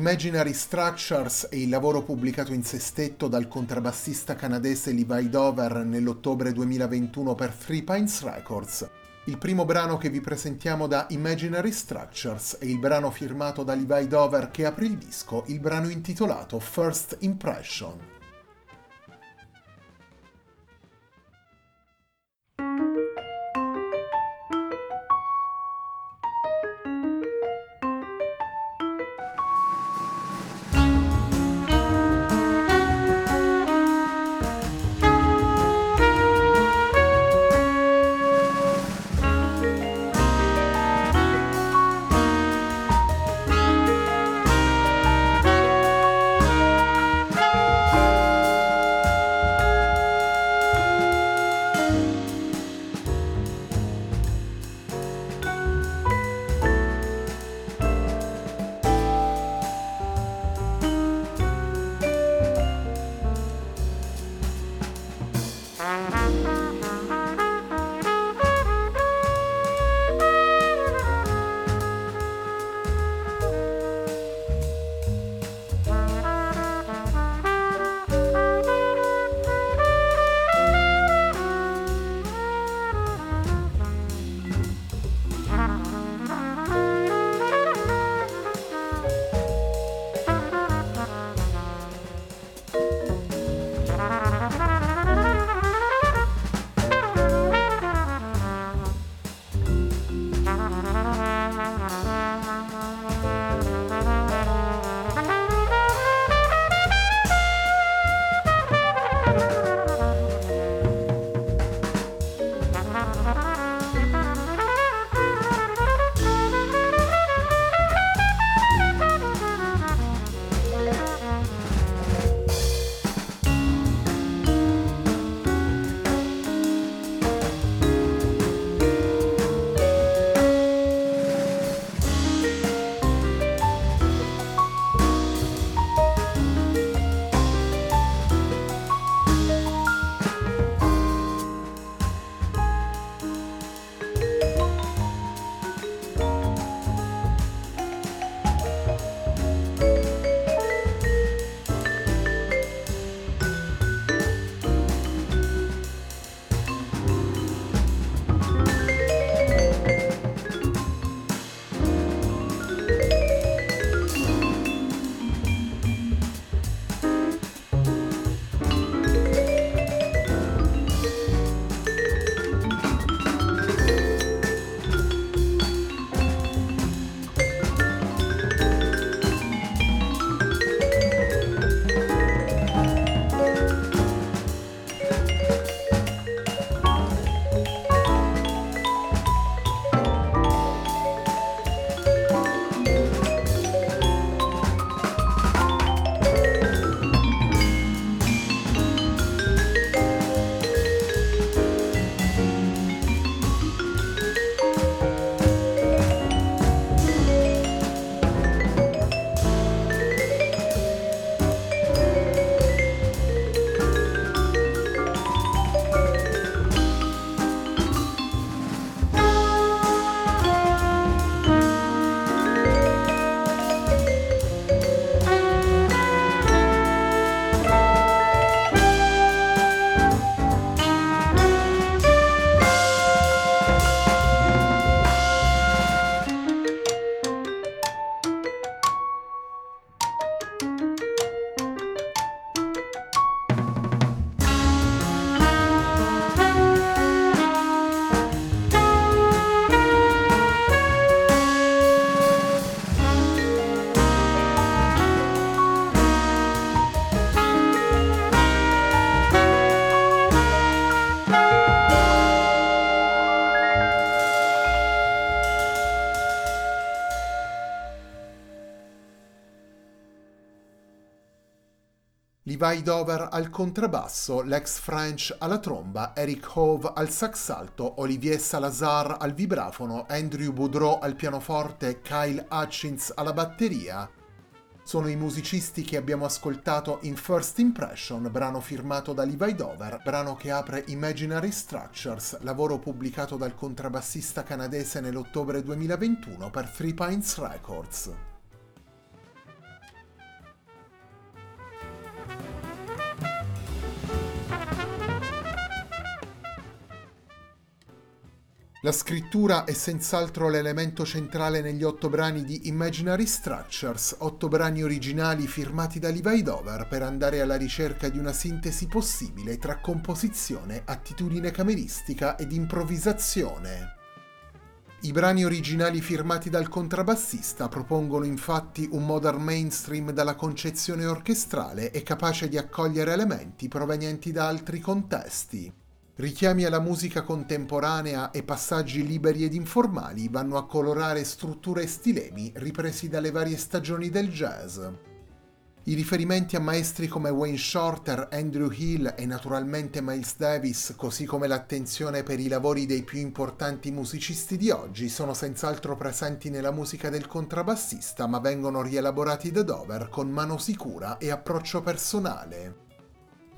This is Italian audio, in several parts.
Imaginary Structures è il lavoro pubblicato in sestetto dal contrabbassista canadese Levi Dover nell'ottobre 2021 per Three Pines Records. Il primo brano che vi presentiamo da Imaginary Structures è il brano firmato da Levi Dover che apre il disco, il brano intitolato First Impression. Levi Dover al contrabbasso, Lex French alla tromba, Eric Hove al sax alto, Olivier Salazar al vibrafono, Andrew Boudreau al pianoforte, Kyle Hutchins alla batteria. Sono i musicisti che abbiamo ascoltato in First Impression, brano firmato da Levi Dover, brano che apre Imaginary Structures, lavoro pubblicato dal contrabbassista canadese nell'ottobre 2021 per Three Pines Records. La scrittura è senz'altro l'elemento centrale negli otto brani di Imaginary Structures, otto brani originali firmati da Levi Dover per andare alla ricerca di una sintesi possibile tra composizione, attitudine cameristica ed improvvisazione. I brani originali firmati dal contrabbassista propongono infatti un modern mainstream dalla concezione orchestrale e capace di accogliere elementi provenienti da altri contesti. Richiami alla musica contemporanea e passaggi liberi ed informali vanno a colorare strutture e stilemi ripresi dalle varie stagioni del jazz. I riferimenti a maestri come Wayne Shorter, Andrew Hill e naturalmente Miles Davis, così come l'attenzione per i lavori dei più importanti musicisti di oggi, sono senz'altro presenti nella musica del contrabbassista, ma vengono rielaborati da Dover con mano sicura e approccio personale.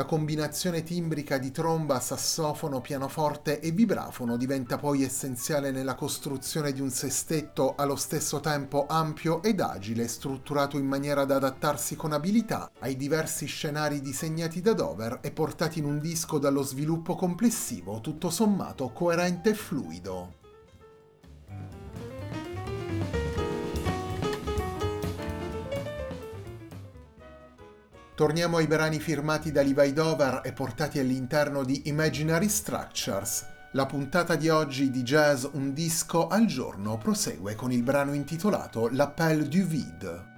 La combinazione timbrica di tromba, sassofono, pianoforte e vibrafono diventa poi essenziale nella costruzione di un sestetto allo stesso tempo ampio ed agile, strutturato in maniera da adattarsi con abilità ai diversi scenari disegnati da Dover e portati in un disco dallo sviluppo complessivo tutto sommato coerente e fluido. Torniamo ai brani firmati da Levi Dover e portati all'interno di Imaginary Structures. La puntata di oggi di Jazz Un disco al giorno prosegue con il brano intitolato L'Appel du Vide.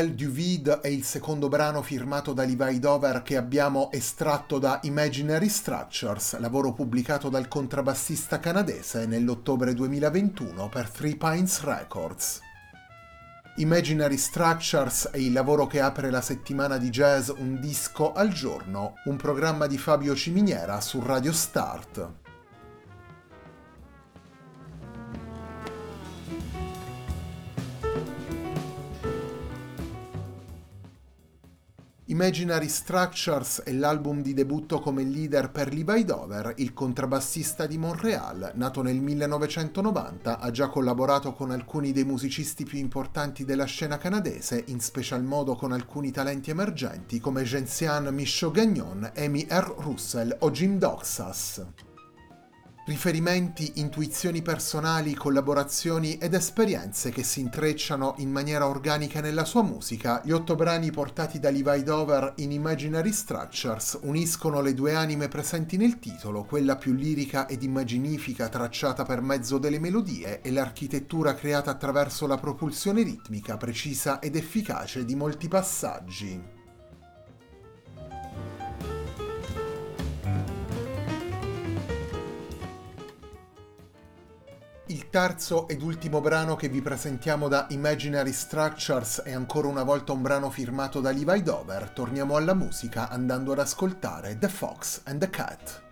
Ciel du Vide è il secondo brano firmato da Levi Dover che abbiamo estratto da Imaginary Structures, lavoro pubblicato dal contrabbassista canadese nell'ottobre 2021 per Three Pines Records. Imaginary Structures è il lavoro che apre la settimana di jazz Un disco al giorno, un programma di Fabio Ciminiera su Radio Start. Imaginary Structures è l'album di debutto come leader per Levi Dover, il contrabbassista di Montreal, nato nel 1990, ha già collaborato con alcuni dei musicisti più importanti della scena canadese, in special modo con alcuni talenti emergenti come Gentian Michaud Gagnon, Amy R. Russell o Jim Doxas. Riferimenti, intuizioni personali, collaborazioni ed esperienze che si intrecciano in maniera organica nella sua musica, gli otto brani portati da Levi Dover in Imaginary Structures uniscono le due anime presenti nel titolo, quella più lirica ed immaginifica tracciata per mezzo delle melodie e l'architettura creata attraverso la propulsione ritmica precisa ed efficace di molti passaggi. Terzo ed ultimo brano che vi presentiamo da Imaginary Structures è ancora una volta un brano firmato da Levi Dover. Torniamo alla musica andando ad ascoltare The Fox and the Cat.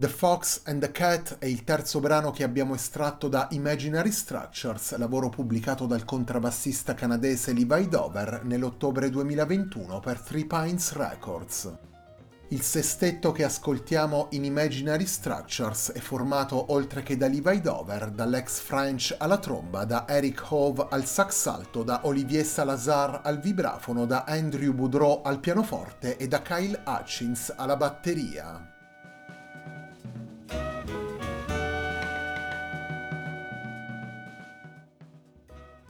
The Fox and the Cat è il terzo brano che abbiamo estratto da Imaginary Structures, lavoro pubblicato dal contrabbassista canadese Levi Dover nell'ottobre 2021 per Three Pines Records. Il sestetto che ascoltiamo in Imaginary Structures è formato oltre che da Levi Dover, dall'ex French alla tromba, da Eric Hove al sax alto, da Olivier Salazar al vibrafono, da Andrew Boudreau al pianoforte e da Kyle Hutchins alla batteria.